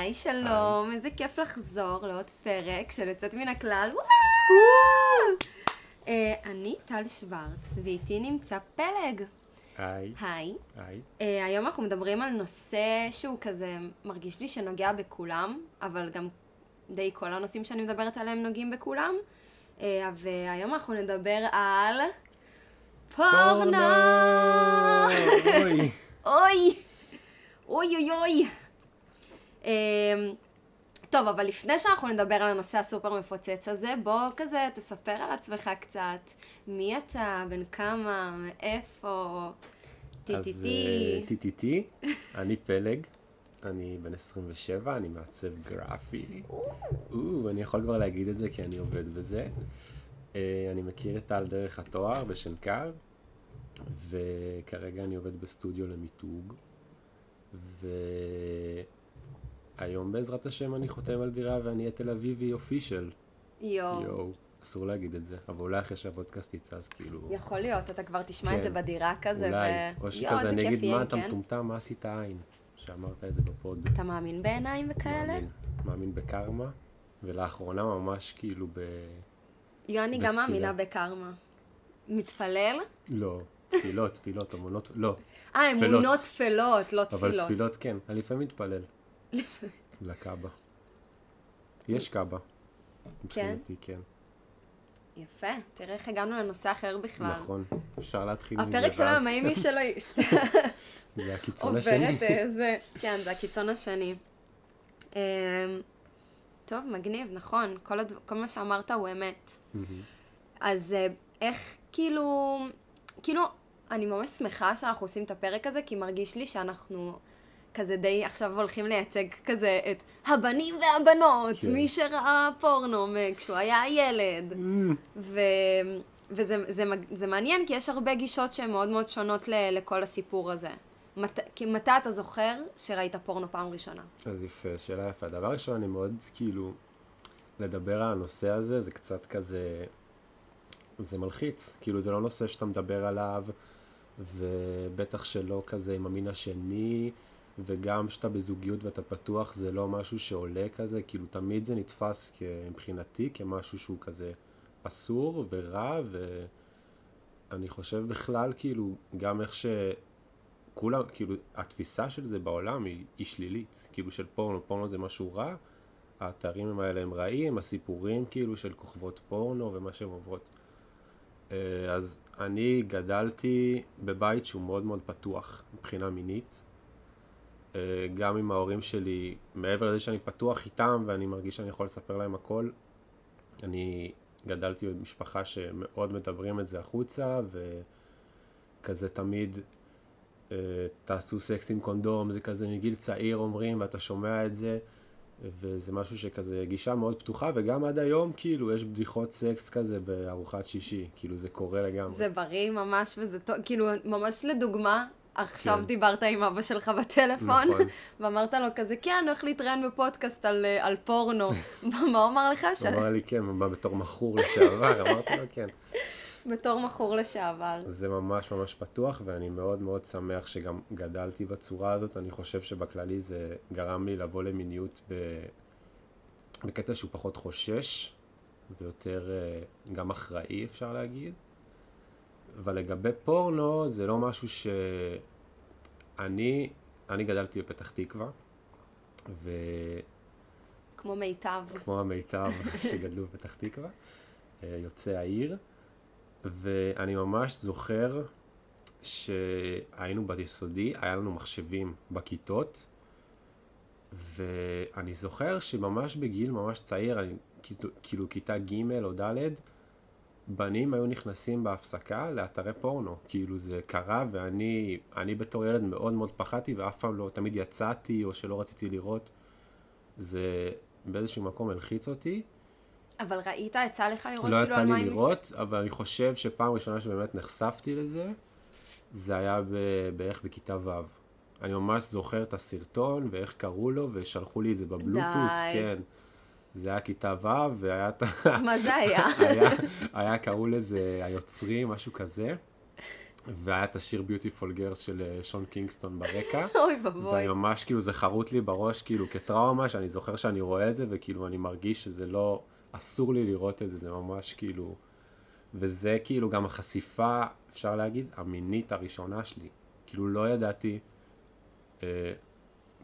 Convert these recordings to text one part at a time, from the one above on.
היי, שלום, איזה כיף לחזור לעוד פרק של יוצאת מן הכלל. וואו! אה, אני טל שוורץ, ואיתי נמצא פלג. היי. היי. היי. אה, היום אנחנו מדברים על נושא שהוא כזה, מרגיש לי שנוגע בכולם, אבל גם די כל הנושאים שאני מדברת עליהם נוגעים בכולם. אה, והיום אנחנו נדבר על פורנו! אוי. אוי! אוי אוי אוי! אמ, טוב, אבל לפני שאנחנו נדבר על הנושא הסופר מפוצץ הזה, בוא כזה תספר על עצמך קצת. מי אתה? בן כמה? מאיפה? טי-טי-טי. אה, טי-טי-טי, אני פלג, אני בן 27, אני מעצב גרפי. או, אני יכול כבר להגיד את זה כי אני עובד בזה. אה, אני מכיר את טל דרך התואר בשנקר, וכרגע אני עובד בסטודיו למיתוג. והיום בעזרת השם אני חותם על דירה ואני אהיה תל אביבי אופישל. יואו. יואו, אסור להגיד את זה, אבל אולי אחרי שהפודקאסט יצא אז כאילו... יכול להיות, אתה כבר תשמע את זה כן. בדירה כזה, אולי, ו... או יואו, שכזה אני אגיד, מה אתה כן? מטומטם, מה עשית עין? שאמרת את זה בפוד. אתה מאמין בעיניים וכאלה? מאמין, מאמין בקרמה, ולאחרונה ממש כאילו ב... יואו, אני גם. מאמינה בקרמה. מתפלל? לא, תפילות, תפילות, אמונות, לא, אה. אמונות טפלות, לא אבל תפילות. תפילות כן, אני לפעמים מתפלל. לקאבה. יש קאבה. מבחינתי, כן. יפה, תראה איך הגענו לנושא אחר בכלל. נכון, אפשר להתחיל מזה. הפרק של ואז- היום, מי שלא יסתכל. זה הקיצון השני. עוברת אה, זה, כן, זה הקיצון השני. אמ, טוב, מגניב, נכון, כל, הדבר, כל מה שאמרת הוא אמת. אז אה, איך, כאילו, כאילו, אני ממש שמחה שאנחנו עושים את הפרק הזה, כי מרגיש לי שאנחנו כזה די עכשיו הולכים לייצג כזה את הבנים והבנות, כן. מי שראה פורנו כשהוא היה ילד. אמ, ו... וזה זה, זה מעניין, כי יש הרבה גישות שהן מאוד מאוד שונות ל, לכל הסיפור הזה. מת, כי מתי אתה זוכר שראית פורנו פעם ראשונה? אז יפה, שאלה יפה. דבר ראשון, אני מאוד כאילו, לדבר על הנושא הזה, זה קצת כזה, זה מלחיץ. כאילו, זה לא נושא שאתה מדבר עליו, ובטח שלא כזה עם המין השני, וגם כשאתה בזוגיות ואתה פתוח, זה לא משהו שעולה כזה, כאילו, תמיד זה נתפס מבחינתי כמשהו שהוא כזה אסור ורע, ואני חושב בכלל, כאילו, גם איך ש... כולם, כאילו, התפיסה של זה בעולם היא, היא שלילית, כאילו של פורנו, פורנו זה משהו רע, האתרים האלה הם רעים, הסיפורים כאילו של כוכבות פורנו ומה שהן עוברות. אה, אז אני גדלתי בבית שהוא מאוד מאוד פתוח מבחינה מינית, גם עם ההורים שלי, מעבר לזה שאני פתוח איתם ואני מרגיש שאני יכול לספר להם הכל, אני גדלתי במשפחה שמאוד מדברים את זה החוצה, וכזה תמיד אה, תעשו סקס עם קונדום, זה כזה מגיל צעיר אומרים, ואתה שומע את זה, וזה משהו שכזה גישה מאוד פתוחה, וגם עד היום כאילו יש בדיחות סקס כזה בארוחת שישי, כאילו זה קורה לגמרי. זה בריא ממש וזה טוב, כאילו, ממש לדוגמה, עכשיו כן. דיברת עם אבא שלך בטלפון, נכון. ואמרת לו כזה, כן, הולך להתראיין בפודקאסט על, אה, על פורנו. מה הוא אמר לך? ש... הוא אמר לי כן, מה בתור מכור לשעבר, אמרתי לו כן. בתור מכור לשעבר. זה ממש ממש פתוח, ואני מאוד מאוד שמח שגם גדלתי בצורה הזאת. אני חושב שבכללי זה גרם לי לבוא למיניות ב... בקטע שהוא פחות חושש, ויותר אה, גם אחראי, אפשר להגיד. אבל לגבי פורנו, זה לא משהו שאני... אני גדלתי בפתח תקווה, וכמו כמו מיטב. המיטב שגדלו בפתח תקווה, אה, יוצא העיר, ואני ממש זוכר שהיינו ביסודי, היה לנו מחשבים בכיתות, ואני זוכר שממש בגיל ממש צעיר, אני, כאילו, כאילו כיתה ג' או ד', בנים היו נכנסים בהפסקה לאתרי פורנו, כאילו זה קרה ואני אני בתור ילד מאוד מאוד פחדתי ואף פעם לא, תמיד יצאתי או שלא רציתי לראות, זה באיזשהו מקום הלחיץ אותי. אבל ראית, יצא לך לראות לא כאילו יצא על מה לי לראות, אבל אני חושב שפעם ראשונה שבאמת נחשפתי לזה, זה היה ב- בערך בכיתה ו'. אני ממש זוכר את הסרטון ואיך קראו לו, ושלחו לי את זה בבלוטוס, די. כן. זה היה כיתה ו', והיה את ה... מה זה היה? היה, היה, קראו לזה היוצרים, משהו כזה. והיה את השיר ביוטיפול גרס של אה, שון קינגסטון ברקע. אוי ואבוי. ואני ממש, כאילו, זה חרוט לי בראש, כאילו, כטראומה, שאני זוכר שאני רואה את זה, וכאילו, אני מרגיש שזה לא, אסור לי לראות את זה, זה ממש, כאילו, וזה כאילו גם החשיפה, אפשר להגיד, המינית הראשונה שלי. כאילו, לא ידעתי, אה,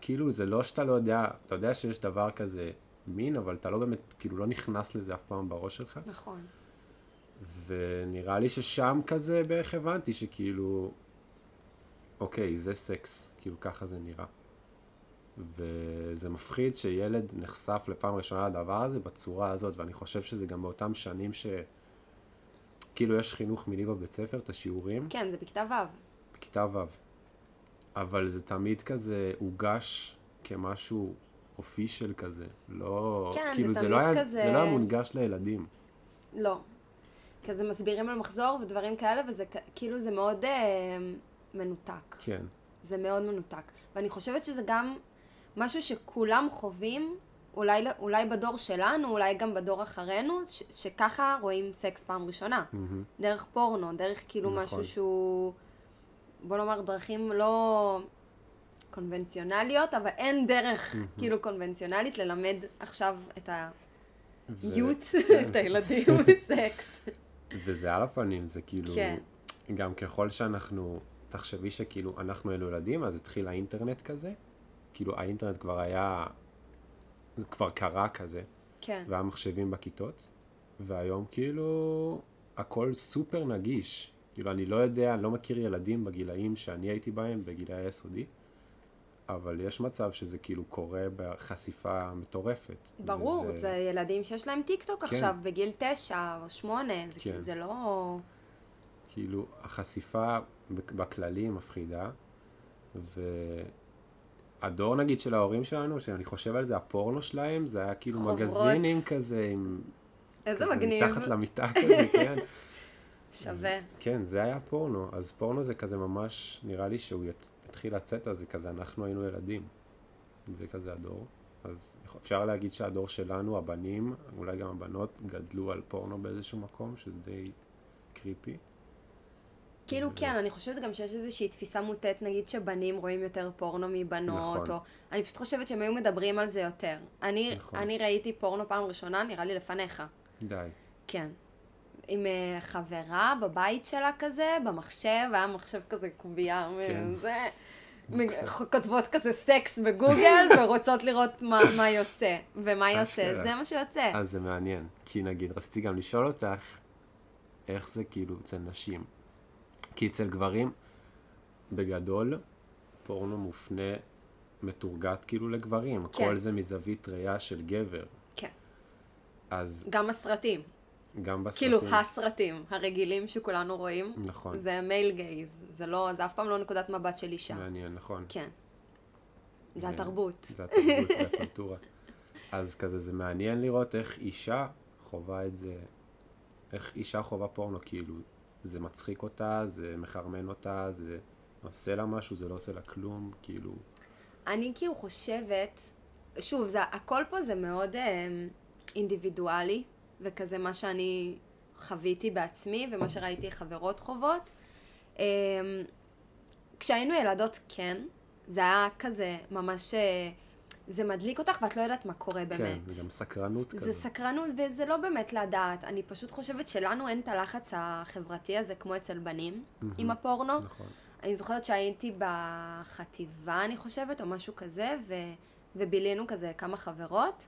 כאילו, זה לא שאתה לא יודע, אתה יודע שיש דבר כזה מין, אבל אתה לא באמת, כאילו, לא נכנס לזה אף פעם בראש שלך. נכון. ונראה לי ששם כזה בערך הבנתי שכאילו, אוקיי, זה סקס, כאילו ככה זה נראה. וזה מפחיד שילד נחשף לפעם ראשונה לדבר הזה בצורה הזאת, ואני חושב שזה גם באותם שנים ש... כאילו יש חינוך מיני בבית ספר, את השיעורים, כן, זה בכיתה ו'. בכיתה ו', אבל זה תמיד כזה הוגש כמשהו אופישל כזה, לא... כן, זה כאילו תמיד לא היה, כזה- זה לא היה מונגש לילדים. לא. כזה מסבירים על מחזור ודברים כאלה, וזה כאילו זה מאוד אה, מנותק. כן, זה מאוד מנותק. ואני חושבת שזה גם משהו שכולם חווים, אולי, אולי בדור שלנו, אולי גם בדור אחרינו, ש- שככה רואים סקס פעם ראשונה. מהמם. דרך פורנו, דרך כאילו נכון. משהו שהוא, בוא נאמר, דרכים לא קונבנציונליות, אבל אין דרך כאילו קונבנציונלית ללמד עכשיו את היוט, כן. את הילדים סקס. וזה על הפנים, זה כאילו, כן. גם ככל שאנחנו, תחשבי שכאילו אנחנו היינו ילדים, אז התחיל האינטרנט כזה, כאילו האינטרנט כבר היה, כבר קרה כזה, כן, והיה מחשבים בכיתות, והיום כאילו הכל סופר נגיש, כאילו אני לא יודע, אני לא מכיר ילדים בגילאים שאני הייתי בהם, בגילאי היסודי, אבל יש מצב שזה כאילו קורה בחשיפה מטורפת. ברור, וזה- זה ילדים שיש להם טיק טוק כן. עכשיו, בגיל תשע או שמונה, זה כן. זה לא... כאילו, החשיפה בכללי מפחידה, והדור נגיד של ההורים שלנו, שאני חושב על זה, הפורנו שלהם, זה היה כאילו חוברות. מגזינים כזה, עם... איזה כזה מגניב. מתחת למיטה כזה, כן. שווה. כן, זה היה פורנו. אז פורנו זה כזה ממש, נראה לי שהוא ית- יתחיל לצאת, אז זה כזה, אנחנו היינו ילדים. זה כזה הדור. אז אפשר להגיד שהדור שלנו, הבנים, אולי גם הבנות, גדלו על פורנו באיזשהו מקום, שזה די קריפי. כאילו כן, אני חושבת גם שיש איזושהי תפיסה מוטעת, נגיד שבנים רואים יותר פורנו מבנות, נכון. או... אני פשוט חושבת שהם היו מדברים על זה יותר. אני, נכון. אני ראיתי פורנו פעם ראשונה, נראה לי לפניך. די. כן. עם אה, חברה בבית שלה כזה, במחשב, היה מחשב כזה קובייה, כן. זה... כותבות כזה סקס בגוגל ורוצות לראות מה, מה יוצא. ומה יוצא. זה מה שיוצא. אז זה מעניין, כי נגיד, רציתי גם לשאול אותך, איך זה כאילו אצל נשים? כי אצל גברים, בגדול, פורנו מופנה, מתורגת כאילו לגברים. כן. כל זה מזווית ראייה של גבר. כן. אז גם הסרטים. גם בסרטים... כאילו, הסרטים הרגילים שכולנו רואים, נכון, זה מייל גייז. זה לא, זה אף פעם לא נקודת מבט של אישה. מעניין, נכון. כן. זה. התרבות. זה התרבות והקולטורה. אז כזה זה מעניין לראות איך אישה חווה את זה, איך אישה חווה פורנו, כאילו, זה מצחיק אותה, זה מחרמן אותה, זה עושה לה משהו, זה לא עושה לה כלום, כאילו, אני כאילו חושבת, שוב, זה, הכל פה זה מאוד אה, אינדיבידואלי, וכזה מה שאני חוויתי בעצמי, ומה שראיתי חברות חוות. אה, כשהיינו ילדות, כן, זה היה כזה ממש, אה, זה מדליק אותך ואת לא יודעת מה קורה באמת. כן, זה גם סקרנות זה כזה. סקרנות, וזה לא באמת לדעת. אני פשוט חושבת שלנו אין את הלחץ החברתי הזה כמו אצל בנים עם הפורנו. נכון. אני זוכרת שהייתי בחטיבה, אני חושבת, או משהו כזה, ו... ובילינו כזה כמה חברות,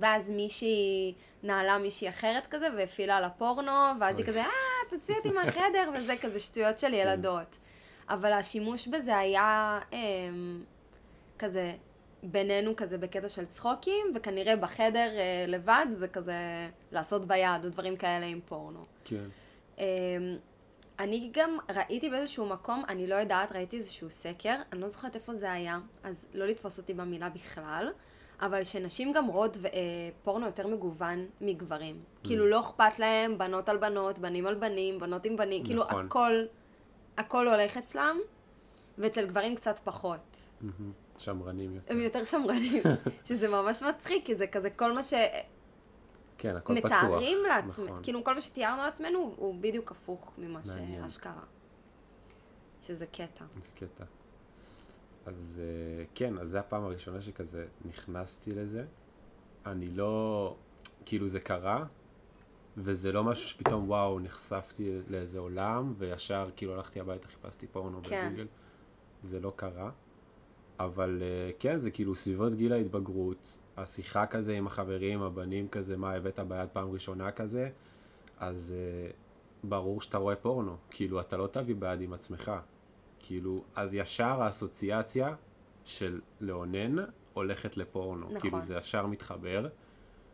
ואז מישהי נעלה מישהי אחרת כזה, והפעילה על הפורנו, ואז היא. כזה, אה, תוציא אותי מהחדר, וזה כזה שטויות של ילדות. אבל השימוש בזה היה אמ, כזה בינינו כזה בקטע של צחוקים, וכנראה בחדר אה, לבד זה כזה לעשות ביד, או דברים כאלה עם פורנו. כן, אמ, אני גם ראיתי באיזשהו מקום, אני לא יודעת, ראיתי איזשהו סקר, אני לא זוכרת איפה זה היה, אז לא לתפוס אותי במילה בכלל, אבל שנשים גם רואות אה, פורנו יותר מגוון מגברים. Mm. כאילו לא אכפת להם בנות על בנות, בנים על בנים, בנות עם בנים, כאילו נכון. הכל, הכל הולך אצלם, ואצל גברים קצת פחות. מהמם. שמרנים יותר. הם יותר שמרנים, שזה ממש מצחיק, כי זה כזה כל מה ש... כן, הכל פתוח. מתארים לעצמנו, נכון. כאילו כל מה שתיארנו לעצמנו הוא בדיוק הפוך ממה. שאשכרה. שזה קטע. זה קטע. אז אה, כן, אז זה הפעם הראשונה שכזה נכנסתי לזה. אני לא, כאילו זה קרה, וזה לא משהו שפתאום וואו, נחשפתי לאיזה עולם, וישר כאילו הלכתי הביתה, חיפשתי פורנו כן. בגוגל. זה לא קרה. אבל אה, כן, זה כאילו סביבות גיל ההתבגרות, השיחה כזה עם החברים, הבנים כזה, מה הבאת ביד פעם ראשונה כזה, אז אה, ברור שאתה רואה פורנו, כאילו אתה לא תביא ביד עם עצמך, כאילו, אז ישר האסוציאציה של לאונן הולכת לפורנו, נכון. כאילו זה ישר מתחבר,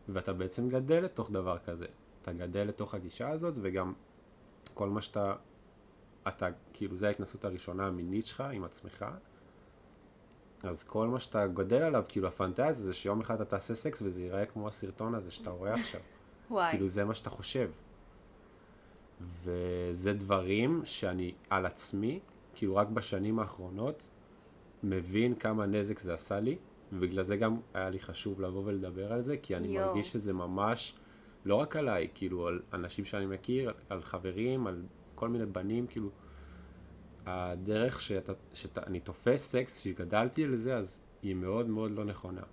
ואתה בעצם גדל לתוך דבר כזה, אתה גדל לתוך הגישה הזאת, וגם כל מה שאתה, אתה, כאילו זה ההתנסות הראשונה המינית שלך עם עצמך, אז כל מה שאתה גודל עליו, כאילו הפנטזיה זה שיום אחד אתה תעשה סקס וזה ייראה כמו הסרטון הזה שאתה רואה עכשיו. וואי. כאילו זה מה שאתה חושב. וזה דברים שאני על עצמי, כאילו רק בשנים האחרונות, מבין כמה נזק זה עשה לי, ובגלל זה גם היה לי חשוב לבוא ולדבר על זה, כי אני יואו. מרגיש שזה ממש, לא רק עליי, כאילו על אנשים שאני מכיר, על חברים, על כל מיני בנים, כאילו, הדרך שאתה, שאני תופס סקס, שגדלתי על זה, אז היא מאוד מאוד לא נכונה.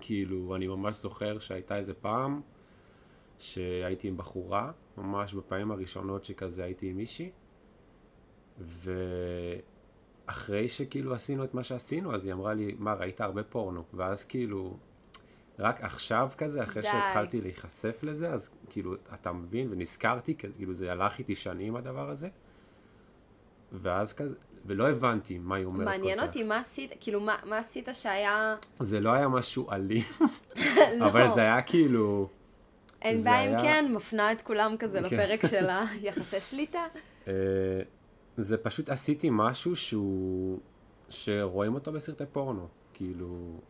כאילו, אני ממש זוכר שהייתה איזה פעם, שהייתי עם בחורה, ממש בפעמים הראשונות שכזה הייתי עם מישהי, ואחרי שכאילו עשינו את מה שעשינו, אז היא אמרה לי, מה, ראית הרבה פורנו? ואז כאילו, רק עכשיו כזה, אחרי די. שהתחלתי להיחשף לזה, אז כאילו, אתה מבין, ונזכרתי, כאילו זה הלך איתי שנים הדבר הזה, ואז כזה, ולא הבנתי מה היא אומרת. מעניין אותי מה עשית, כאילו מה, מה עשית שהיה... זה לא היה משהו אלים, לא, אבל זה היה כאילו... אין בעיה אם היה- כן, מפנה את כולם כזה כן. לפרק של היחסי שליטה. זה פשוט עשיתי משהו שהוא... שרואים אותו בסרטי פורנו. כאילו,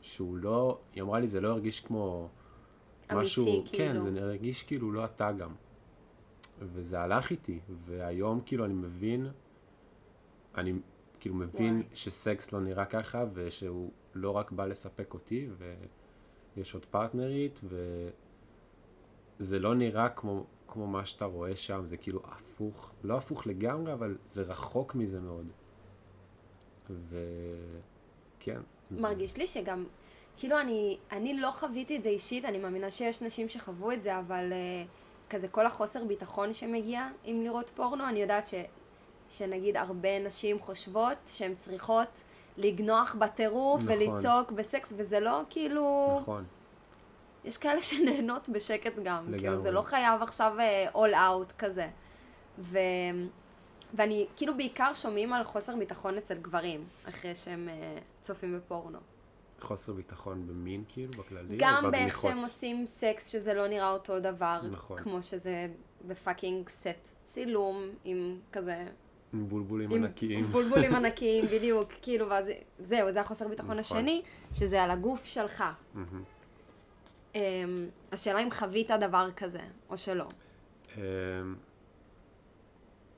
שהוא לא... היא אמרה לי, זה לא הרגיש כמו... אמיתי, משהו... כאילו. כן, זה הרגיש כאילו לא אתה גם. וזה הלך איתי, והיום כאילו אני מבין, אני כאילו מבין וואי. שסקס לא נראה ככה, ושהוא לא רק בא לספק אותי, ויש עוד פרטנרית, וזה לא נראה כמו, כמו מה שאתה רואה שם, זה כאילו הפוך, לא הפוך לגמרי, אבל זה רחוק מזה מאוד. וכן. זה- מרגיש לי שגם, כאילו אני, אני לא חוויתי את זה אישית, אני מאמינה שיש נשים שחוו את זה, אבל uh, כזה כל החוסר ביטחון שמגיע עם לראות פורנו, אני יודעת ש, שנגיד הרבה נשים חושבות שהן צריכות לגנוח בטירוף נכון. ולצעוק בסקס, וזה לא כאילו... נכון. יש כאלה שנהנות בשקט גם, כאילו לגמרי. זה לא חייב עכשיו uh, all out כזה. ו... ואני, כאילו בעיקר שומעים על חוסר ביטחון אצל גברים, אחרי שהם uh, צופים בפורנו. חוסר ביטחון במין כאילו, בכללי, גם באיך? שהם עושים סקס, שזה לא נראה אותו דבר, נכון. כמו שזה ב fucking סט צילום, עם כזה... עם בולבולים עם ענקיים. בולבולים ענקיים, בדיוק, כאילו, ואז זהו, זה החוסר ביטחון נכון. השני, שזה על הגוף שלך. מהמם. אמ, השאלה אם חווית דבר כזה, או שלא. אמ,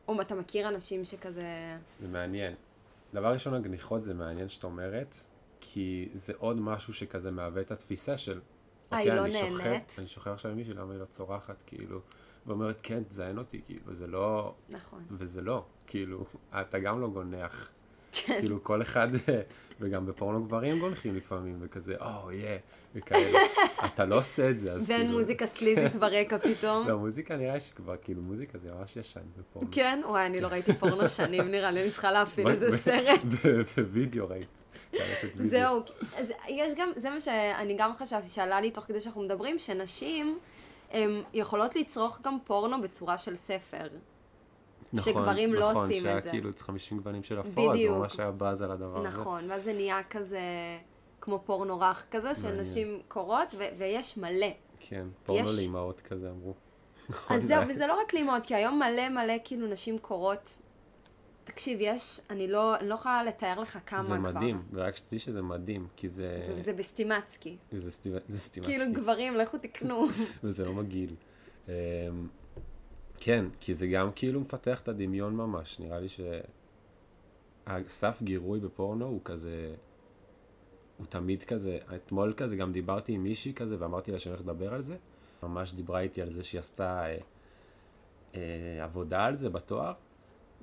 או אתה מכיר אנשים שכזה... זה מעניין. דבר ראשון, הגניחות זה מעניין שאת אומרת, כי זה עוד משהו שכזה מהווה את התפיסה של... אה, אוקיי, היא לא נהנית? אני שוכב עכשיו מישהי, למה היא לא צורחת, כאילו, ואומרת, כן, תזיין אותי, כאילו, זה לא... נכון. וזה לא, כאילו, אתה גם לא גונח. כן. כאילו, כל אחד, וגם בפורנו גברים גונחים לפעמים, וכזה, או, יא, וכאלה. אתה לא עושה את זה, אז ואין כאילו... מוזיקה סליזית ברקע פתאום. לא, מוזיקה נראה לי שכבר, כאילו, מוזיקה זה ממש ישן בפורנו. כן? וואי, אני לא ראיתי פורנו שנים, נראה לי, אני צריכה להפעיל איזה סרט. בווידאו ראית. קלטת וידאו. זהו, יש גם, זה מה שאני גם חשבתי, שעלה לי תוך כדי שאנחנו מדברים, שנשים הן יכולות לצרוך גם פורנו בצורה של ספר. נכון, שגברים לא נכון, עושים שהיה את זה. כאילו את 50 גוונים של אפור, אז בדיוק. ממש היה באז על הדבר הזה. נכון, ואז זה נהיה כזה כמו פורנו רך כזה. שנשים קוראות, ו- ויש מלא. כן, פורנו יש- לאימהות כזה אמרו. נכון, אז זה זהו, וזה לא רק לאימהות, כי היום מלא מלא כאילו נשים קוראות. תקשיב, יש, אני לא, אני לא יכולה לתאר לך כמה זה כבר. מדהים, ורק שתדעי שזה מדהים, כי זה... וזה בסטימצקי. זה סטימ- זה סטימצקי, כאילו גברים, לכו תקנו. וזה לא מגעיל. כן, כי זה גם כאילו מפתח את הדמיון ממש, נראה לי שהסף גירוי בפורנו הוא כזה, הוא תמיד כזה, אתמול כזה גם דיברתי עם מישהי כזה ואמרתי לה שאני הולך לדבר על זה, ממש דיברה איתי על זה שהיא עשתה אה, אה, עבודה על זה בתואר,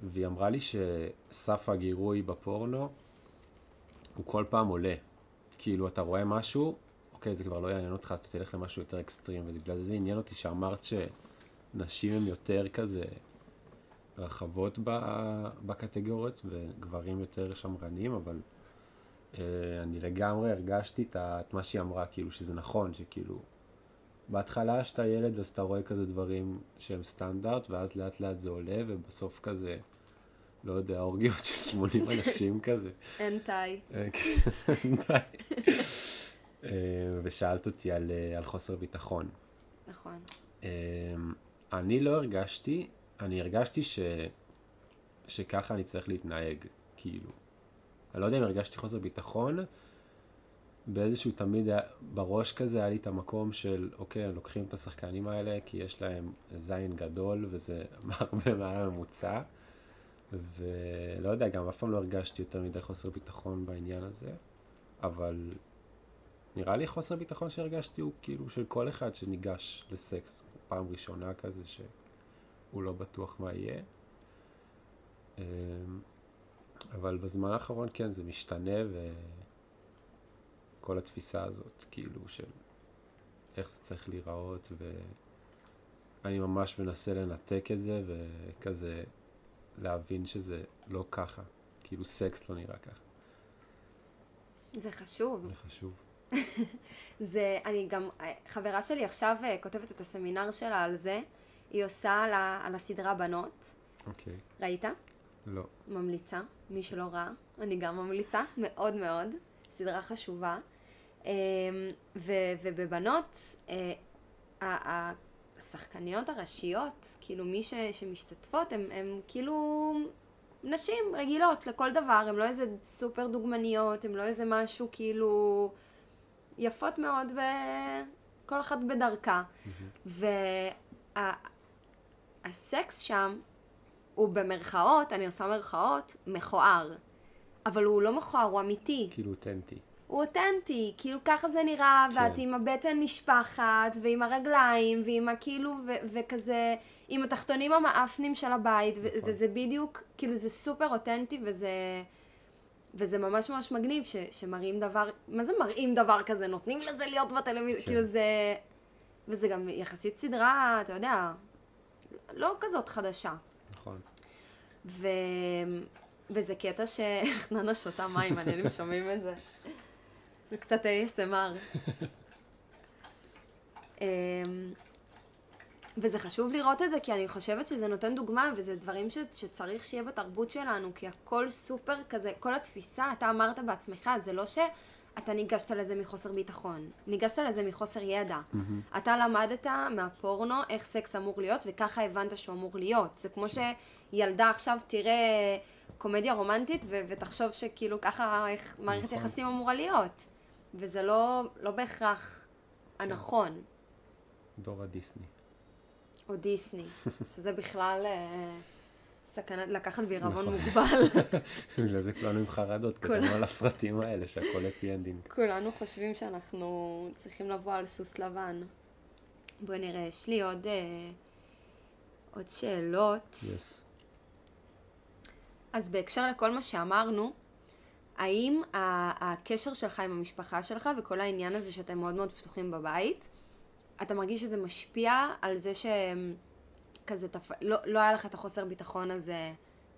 והיא אמרה לי שסף הגירוי בפורנו הוא כל פעם עולה. כאילו, אתה רואה משהו, אוקיי, זה כבר לא יעניין אותך, אז אתה תלך למשהו יותר אקסטרים, ובגלל זה עניין אותי שאמרת שנשים הן יותר כזה רחבות בקטגוריות, וגברים יותר שמרנים, אבל אה, אני לגמרי הרגשתי את, את מה שהיא אמרה, כאילו, שזה נכון, שכאילו, בהתחלה שאתה ילד אז אתה רואה כזה דברים שהם סטנדרט, ואז לאט לאט זה עולה, ובסוף כזה, לא יודע, אורגיות של 80 אנשים כזה. אין תאי. אה, כן, די. אה, ושאלת אותי על, על חוסר ביטחון. נכון. אני לא הרגשתי, אני הרגשתי ש, שככה אני צריך להתנהג, כאילו. אני לא יודע אם הרגשתי חוסר ביטחון, באיזשהו תמיד בראש כזה היה לי את המקום של, אוקיי, לוקחים את השחקנים האלה כי יש להם זין גדול וזה הרבה מעל הממוצע, ולא יודע, גם אף פעם לא הרגשתי יותר מדי חוסר ביטחון בעניין הזה, אבל נראה לי חוסר ביטחון שהרגשתי הוא כאילו של כל אחד שניגש לסקס פעם ראשונה כזה, שהוא לא בטוח מה יהיה. אמ, אבל בזמן האחרון כן, זה משתנה וכל התפיסה הזאת, כאילו, של איך זה צריך להיראות, ואני ממש מנסה לנתק את זה וכזה להבין שזה לא ככה, כאילו סקס לא נראה ככה, זה חשוב. זה חשוב. זה, אני גם, חברה שלי עכשיו אה, כותבת את הסמינר שלה על זה, היא עושה על, ה, על הסדרה בנות, אוקיי, ראית? לא. ממליצה, מי שלא ראה, אני גם ממליצה, מאוד מאוד, סדרה חשובה. אמ, ו- ובבנות, אה, השחקניות הראשיות, כאילו מי ש- שמשתתפות, הן כאילו נשים רגילות לכל דבר, הן לא איזה סופר דוגמניות, הן לא איזה משהו כאילו יפות מאוד וכל אחת בדרכה. והסקס שם הוא במרכאות, אני עושה מרכאות, מכוער. אבל הוא לא מכוער, הוא אמיתי. כאילו אותנטי. הוא אותנטי, כאילו ככה זה נראה, כן. ואת עם הבטן נשפחת, ועם הרגליים, ועם הכאילו, ו- וכזה, עם התחתונים המאפנים של הבית, נכון. וזה בדיוק, כאילו זה סופר אותנטי, וזה, וזה ממש ממש מגניב, ש- שמראים דבר, מה זה מראים דבר כזה? נותנים לזה להיות בטלוויזיה, כן. כאילו זה, וזה גם יחסית סדרה, אתה יודע, לא כזאת חדשה. נכון. ו... וזה קטע שחננה שותה מים, מעניין אם שומעים את זה. זה קצת ASMR. וזה חשוב לראות את זה, כי אני חושבת שזה נותן דוגמה, וזה דברים ש... שצריך שיהיה בתרבות שלנו, כי הכל סופר כזה, כל התפיסה, אתה אמרת בעצמך, זה לא שאתה ניגשת לזה מחוסר ביטחון, ניגשת לזה מחוסר ידע. אתה למדת מהפורנו איך סקס אמור להיות, וככה הבנת שהוא אמור להיות. זה כמו שילדה עכשיו תראה קומדיה רומנטית, ו- ותחשוב שכאילו ככה איך מערכת נכון. יחסים אמורה להיות. וזה לא, לא בהכרח הנכון. דור הדיסני. או דיסני, שזה בכלל אה, סכנה, לקחת בעירבון נכון. מוגבל. בגלל זה כולנו עם חרדות. גדלנו על הסרטים האלה שהכל happy ending. כולנו חושבים שאנחנו צריכים לבוא על סוס לבן. בואי נראה, יש לי עוד, אה, עוד שאלות. אז בהקשר לכל מה שאמרנו, האם הקשר שלך עם המשפחה שלך וכל העניין הזה שאתם מאוד מאוד פתוחים בבית, אתה מרגיש שזה משפיע על זה שכזה, תפ... לא, לא היה לך את החוסר ביטחון הזה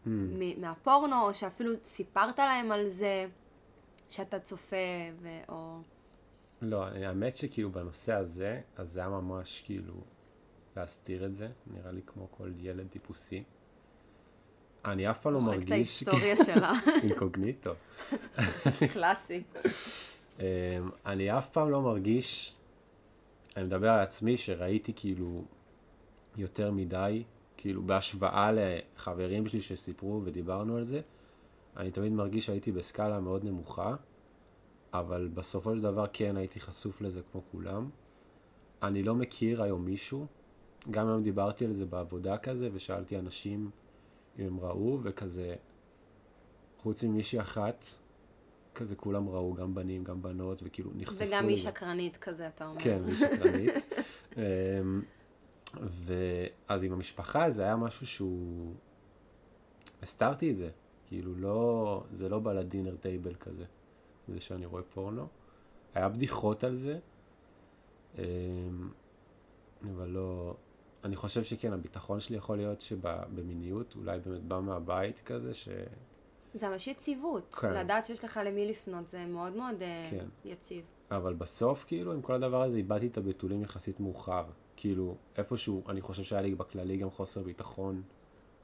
Mm. מהפורנו, או שאפילו סיפרת להם על זה, שאתה צופה, ו... או... לא, האמת שכאילו בנושא הזה, אז זה היה ממש כאילו להסתיר את זה, נראה לי כמו כל ילד טיפוסי. אני אף פעם לא מוחק את מרגיש... ההיסטוריה שלה, אינקוגניטו. קלאסי. אמ, אני אף פעם לא מרגיש, אני מדבר על עצמי, שראיתי כאילו יותר מדי, כאילו בהשוואה לחברים שלי שסיפרו ודיברנו על זה, אני תמיד מרגיש שהייתי בסקאלה מאוד נמוכה, אבל בסופו של דבר כן הייתי חשוף לזה כמו כולם. אני לא מכיר היום מישהו, גם היום דיברתי על זה בעבודה כזה, ושאלתי אנשים אם הם ראו, וכזה, חוץ ממישהי אחת, כזה כולם ראו, גם בנים, גם בנות, וכאילו נחשפו. וגם היא שקרנית כזה, אתה אומר. כן, היא שקרנית. אמ, ואז עם המשפחה זה היה משהו שהוא... הסתרתי את זה. כאילו לא, זה לא בא לדינר טייבל כזה, זה שאני רואה פורנו. היה בדיחות על זה, אמ, אבל לא, אני חושב שכן, הביטחון שלי יכול להיות שבמיניות, אולי באמת בא מהבית כזה, ש... זה ממש יציבות. כן. לדעת שיש לך למי לפנות, זה מאוד מאוד אה, כן. יציב. אבל בסוף, כאילו, עם כל הדבר הזה, איבדתי את הבתולים יחסית מאוחר. כאילו, איפשהו, אני חושב שהיה לי בכללי גם חוסר ביטחון,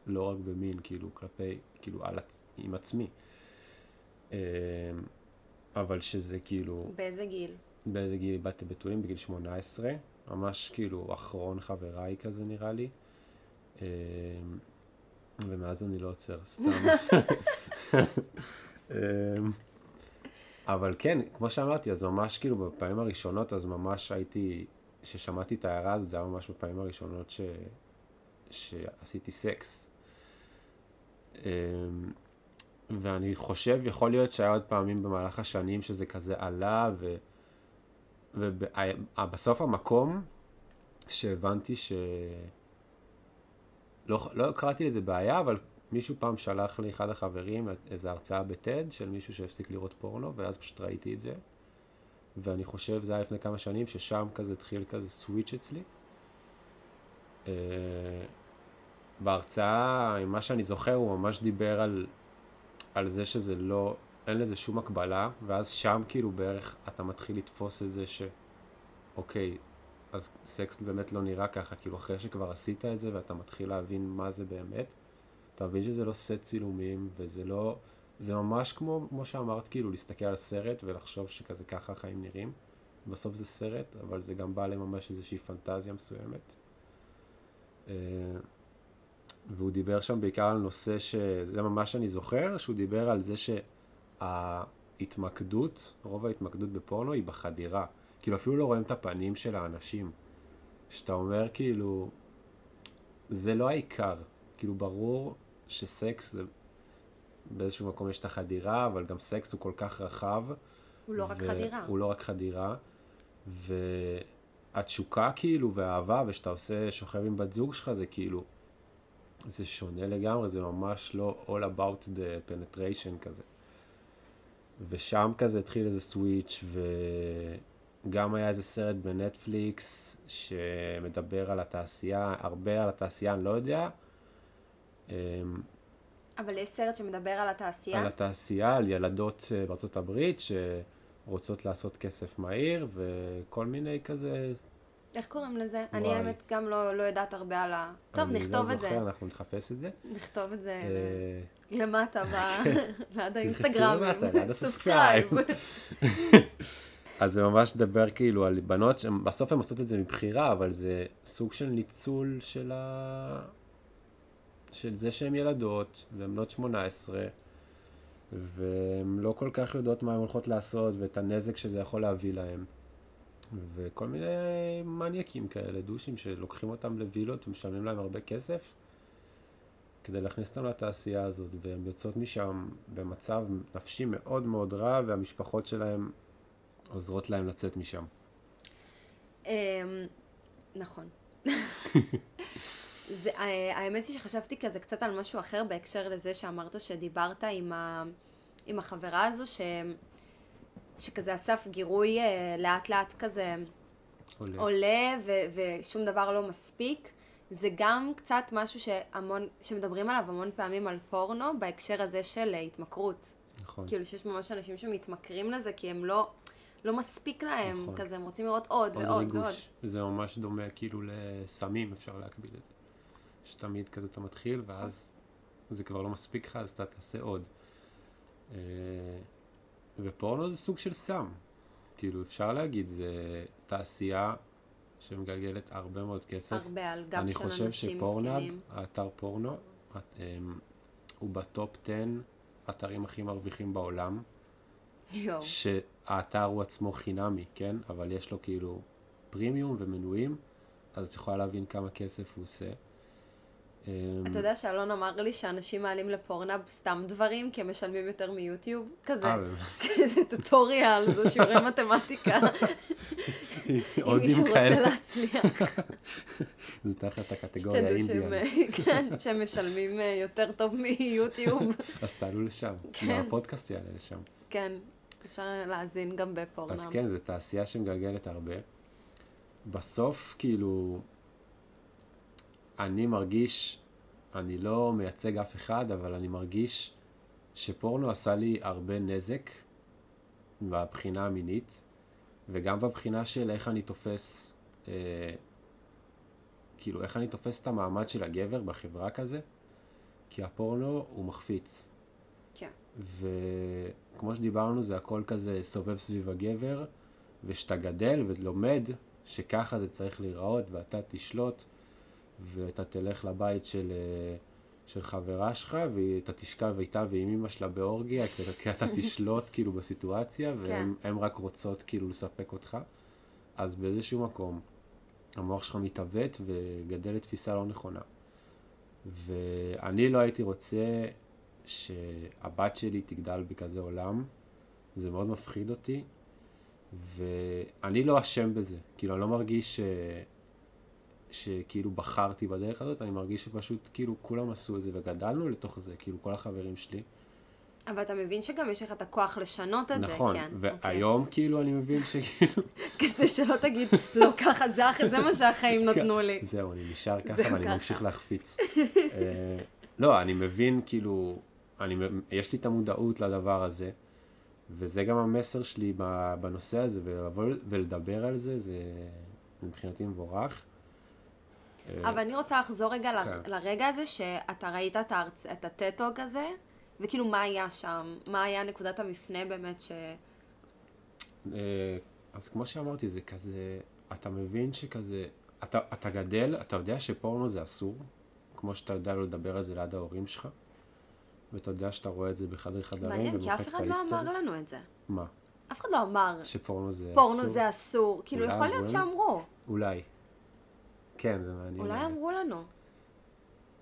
לא רק במין, כאילו, כלפי, כאילו, על, עצ- עם עצמי. אמ, אבל שזה כאילו, באיזה גיל? באיזה גיל איבדתי בתולים? בגיל 18. ממש כאילו אחרון חבריי כזה נראה לי. ומאז אני לא עוצר, סתם. אמ, אבל כן, כמו שאמרתי, אז ממש כאילו בפעמים הראשונות, אז ממש הייתי, כששמעתי את ההערה הזאת, זה היה ממש בפעמים הראשונות ש... שעשיתי סקס. אמ, ואני חושב, יכול להיות שהיה עוד פעמים במהלך השנים שזה כזה עלה, ו... ובסוף המקום שהבנתי ש... לא, לא קראתי לזה בעיה, אבל מישהו פעם שלח לי, אחד החברים, איזו הרצאה בטד של מישהו שהפסיק לראות פורנו, ואז פשוט ראיתי את זה. ואני חושב, זה היה לפני כמה שנים, ששם כזה התחיל כזה סוויץ' אצלי. אה, בהרצאה, מה שאני זוכר, הוא ממש דיבר על, על זה שזה לא, אין לזה שום הקבלה, ואז שם כאילו בערך אתה מתחיל לתפוס את זה ש... אוקיי, אז סקס באמת לא נראה ככה, כאילו אחרי שכבר עשית את זה ואתה מתחיל להבין מה זה באמת, אתה מבין שזה לא סט צילומים, וזה לא... זה ממש כמו, כמו שאמרת, כאילו להסתכל על סרט ולחשוב שכזה ככה החיים נראים. בסוף זה סרט, אבל זה גם בא לממש איזושהי פנטזיה מסוימת. אה, והוא דיבר שם בעיקר על נושא שזה ממש אני זוכר, שהוא דיבר על זה שההתמקדות, רוב ההתמקדות בפורנו היא בחדירה. כאילו אפילו לא רואים את הפנים של האנשים. שאתה אומר כאילו, זה לא העיקר. כאילו ברור שסקס זה, באיזשהו מקום יש את החדירה, אבל גם סקס הוא כל כך רחב. הוא לא רק חדירה. הוא לא רק חדירה. והתשוקה כאילו, והאהבה, ושאתה עושה, שוכב עם בת זוג שלך, זה כאילו, זה שונה לגמרי, זה ממש לא all about the penetration כזה. ושם כזה התחיל איזה סוויץ', וגם היה איזה סרט בנטפליקס שמדבר על התעשייה, הרבה על התעשייה, אני לא יודע. אמ, אבל יש סרט שמדבר על התעשייה? על התעשייה, על ילדות אה, בארצות הברית שרוצות לעשות כסף מהיר, וכל מיני כזה... איך קוראים לזה? וואי. אני האמת גם לא, לא יודעת הרבה על ה... טוב, נכתוב לא את זה. אנחנו נחפש את זה. נכתוב את זה אה, למטה, ליד ליד subscribe. אז זה ממש מדבר כאילו על בנות שבסוף הן עושות את זה מבחירה, אבל זה סוג של ניצול של ה... של זה שהן ילדות, והן בנות 18, והן לא כל כך יודעות מה הן הולכות לעשות, ואת הנזק שזה יכול להביא להן. וכל מיני מניאקים כאלה, דושים, שלוקחים אותם לווילות ומשלמים להם הרבה כסף, כדי להכניס אותם לתעשייה הזאת, והן יוצאות משם במצב נפשי מאוד מאוד רע, והמשפחות שלהם עוזרות להם לצאת משם. אמ, נכון. זה, אה, האמת היא שחשבתי כזה קצת על משהו אחר בהקשר לזה שאמרת שדיברת עם, ה, עם החברה הזו ש, שכזה אסף גירוי אה, לאט לאט כזה עולה. עולה ו, ושום דבר לא מספיק. זה גם קצת משהו שהמון, שמדברים עליו המון פעמים על פורנו בהקשר הזה של אה, התמכרות. נכון. כאילו שיש ממש אנשים שמתמכרים לזה כי הם לא, לא מספיק להם, נכון. כזה הם רוצים לראות עוד עוד ועוד ועוד. ריגוש. זה ממש דומה כאילו לסמים, אפשר להקביל את זה. שתמיד כזה אתה מתחיל, ואז זה כבר לא מספיק לך, אז אתה תעשה עוד. אה, ופורנו זה סוג של סם. כאילו, אפשר להגיד, זה תעשייה שמגלגלת הרבה מאוד כסף. הרבה על גב אני של חושב אנשים שפורנאב, מסכנים. האתר פורנו, אמ, הוא בטופ 10 אתרים הכי מרוויחים בעולם. יואו. שהאתר הוא עצמו חינמי, כן? אבל יש לו כאילו פרימיום ומנויים, אז את יכולה להבין כמה כסף הוא עושה. אמ, אתה יודע שאלון אמר לי שאנשים מעלים לפורנאב סתם דברים, כי הם משלמים יותר מיוטיוב? כזה, אה? כזה טוטוריאל, זה שיעורי מתמטיקה, אם מישהו רוצה להצליח. זה תחת הקטגוריה שהם, האינדיאן. כן, שהם משלמים אה, יותר טוב מיוטיוב. אז תעלו לשם. כן. הפודקאסט יעלה לשם. כן, אפשר להאזין גם בפורנאב. אז כן, זו תעשייה שמגלגלת הרבה. בסוף, כאילו, אני מרגיש, אני לא מייצג אף אחד, אבל אני מרגיש שפורנו עשה לי הרבה נזק בבחינה המינית, וגם בבחינה של איך אני תופס, אה, כאילו, איך אני תופס את המעמד של הגבר בחברה כזה, כי הפורנו הוא מחפיץ. כן. וכמו שדיברנו, זה הכל כזה סובב סביב הגבר, ושאתה גדל ולומד שככה זה צריך להיראות, ואתה תשלוט, ואתה תלך לבית של, אה, של חברה שלך, ואתה תשכב איתה ועם אמא שלה באורגיה, כי, אתה תשלוט כאילו בסיטואציה, והן הן רק רוצות כאילו לספק אותך. אז באיזשהו מקום, המוח שלך מתעוות וגדל לתפיסה לא נכונה. ואני לא הייתי רוצה שהבת שלי תגדל בכזה עולם, זה מאוד מפחיד אותי, ואני לא אשם בזה, כאילו אני לא מרגיש ש... שכאילו בחרתי בדרך הזאת, אני מרגיש שפשוט כאילו כולם עשו את זה וגדלנו לתוך זה, כאילו כל החברים שלי. אבל אתה מבין שגם יש לך את הכוח לשנות את נכון, זה, כן. והיום כאילו אני מבין שכאילו, כזה שלא תגיד, לא ככה, זה, אח- זה מה שהחיים נתנו לי. זהו, אני נשאר ככה ואני. ממשיך להחפיץ. אה, לא, אני מבין, כאילו, אני, יש לי את המודעות לדבר הזה, וזה גם המסר שלי בנושא הזה, ולבוא ולדבר על זה, זה מבחינתי מבורך. אה, אבל אני רוצה לחזור רגע כן. לרגע הזה שאתה ראית את ההרצ- את הטטוג הזה, וכאילו מה היה שם? מה היה נקודת המפנה באמת ש... אה, אז כמו שאמרתי, זה כזה, אתה מבין שכזה, אתה, אתה גדל, אתה יודע שפורנו זה אסור, כמו שאתה יודע לא לדבר על זה ליד ההורים שלך, ואתה יודע שאתה רואה את זה בחדרי חדרים, מעניין, כי אף אחד לא. אמר לנו את זה. מה? אף אחד לא אמר, שפורנו זה פורנו אסור? זה אסור. כאילו, יכול להיות אמרו שאמרו. אולי. כן, זה מעניין. אולי אמרו לנו.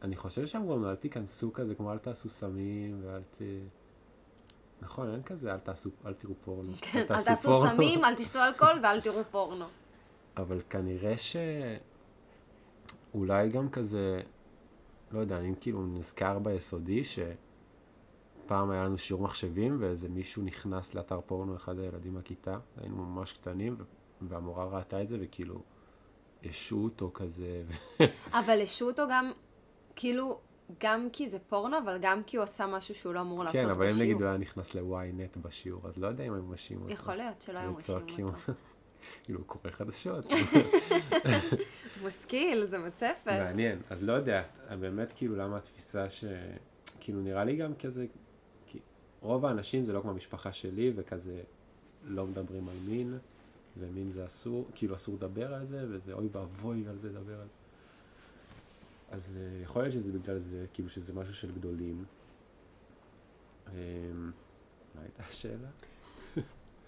אני חושב שאמרו לנו, אל תיכנסו כזה, כמו אל תעשו סמים, ואל ת... נכון, אין כזה, אל תעשו, אל תראו פורנו. כן, אל תעשו סמים, אל תשתו אלכוהול ואל תראו פורנו. אבל כנראה ש... אולי גם כזה, לא יודע, אני כאילו נזכר ביסודי, שפעם היה לנו שיעור מחשבים, ואיזה מישהו נכנס לאתר פורנו, אחד הילדים מהכיתה, היינו ממש קטנים, והמורה ראתה את זה, וכאילו, השעו אותו כזה, אבל השעו אותו גם, כאילו, גם כי זה פורנו, אבל גם כי הוא עשה משהו שהוא לא אמור לעשות כן, בשיעור. אבל אם נגיד הוא היה נכנס ל-ynet בשיעור, אז לא יודע אם הם מאשימים אותו. יכול להיות שלא היו צועקים. אותו. כאילו, הוא קורא חדשות. משכיל, זה בית ספר. מעניין, אז לא יודע, באמת כאילו למה התפיסה ש... כאילו נראה לי גם כזה, רוב האנשים זה לא כמו המשפחה שלי וכזה לא מדברים על מין, ומין זה אסור, כאילו אסור לדבר על זה, וזה אוי ואבוי על זה לדבר על זה. אז אה, יכול להיות שזה בגלל זה, כאילו שזה משהו של גדולים. אמ, מה הייתה השאלה?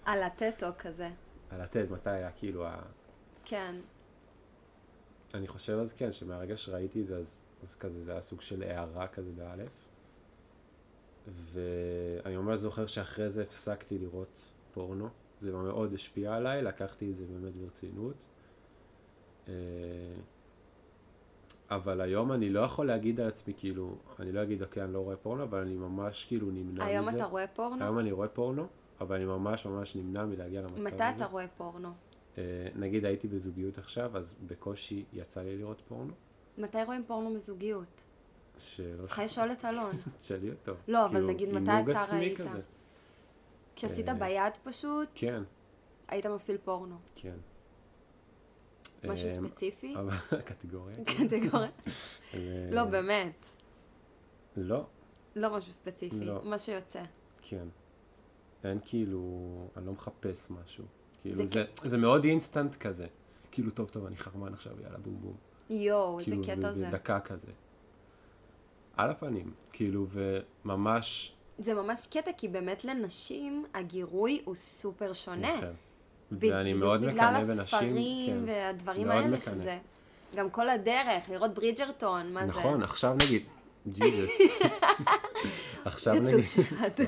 על הטטו כזה. על לתת, מתי היה כאילו ה... כן. אני חושב אז כן, שמהרגע שראיתי את זה, אז, אז כזה זה היה סוג של הערה כזה באלף. ואני ממש זוכר שאחרי זה הפסקתי לראות פורנו. זה מאוד השפיע עליי, לקחתי את זה באמת ברצינות. אה, אבל היום אני לא יכול להגיד על עצמי, כאילו, אני לא אגיד, אוקיי, אני לא רואה פורנו, אבל אני ממש כאילו נמנע מזה. היום אתה רואה פורנו? היום אני רואה פורנו, אבל אני ממש ממש נמנע מלהגיע למצב הזה. מתי אתה רואה פורנו? אה, נגיד הייתי בזוגיות עכשיו, אז בקושי יצא לי לראות פורנו. מתי רואים פורנו בזוגיות? שלא צריכה לשאול את אלון. תשאלי אותו. לא, אבל כאילו, נגיד מתי אתה ראית? כשעשית אה, ביד פשוט, כן, היית מפעיל פורנו. כן. משהו אה, ספציפי? קטגוריה? קטגוריה? אה, לא, באמת. לא, לא משהו ספציפי. לא. מה שיוצא. כן. אין כאילו, אני לא מחפש משהו. כאילו זה זה, זה מאוד אינסטנט כזה. כאילו, טוב, טוב, אני חרמן עכשיו, יאללה, בום בום. יואו, איזה כאילו, קטע זה. בדקה כזה. על הפנים, כאילו, וממש... זה ממש קטע, כי באמת לנשים הגירוי הוא סופר שונה. נכון. ואני מאוד בגלל מקנא בנשים, הספרים כן. והדברים האלה מקנא. שזה... גם כל הדרך, לראות ברידג'רטון, מה זה? נכון, עכשיו נגיד, ג'יזוס. עכשיו נגיד.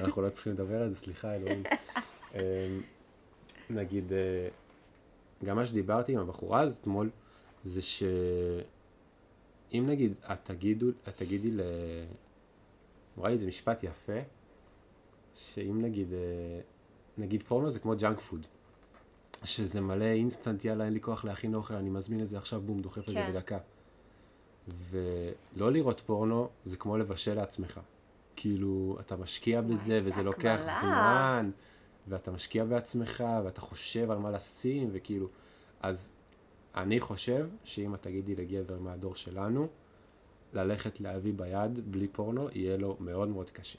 אנחנו לא צריכים לדבר על זה, סליחה אלוהים. אמ, נגיד, אה, גם מה שדיברתי עם הבחורה הזאת אתמול, זה שאם נגיד, את תגידו, את תגידי ל... אמרה לי איזה משפט יפה, שאם נגיד, אה, נגיד פורנו זה כמו junk food. שזה מלא אינסטנט, יאללה, אין לי כוח להכין אוכל, אני מזמין את זה עכשיו, בום, דוחף את זה כן. בדקה. ולא לראות פורנו זה כמו לבשל לעצמך. כאילו, אתה משקיע בזה, זה וזה לוקח הקבלה. זמן, ואתה משקיע בעצמך, ואתה חושב על מה לשים, וכאילו... אז אני חושב שאם את תגידי לגבר מהדור שלנו, ללכת להביא ביד בלי פורנו, יהיה לו מאוד מאוד קשה.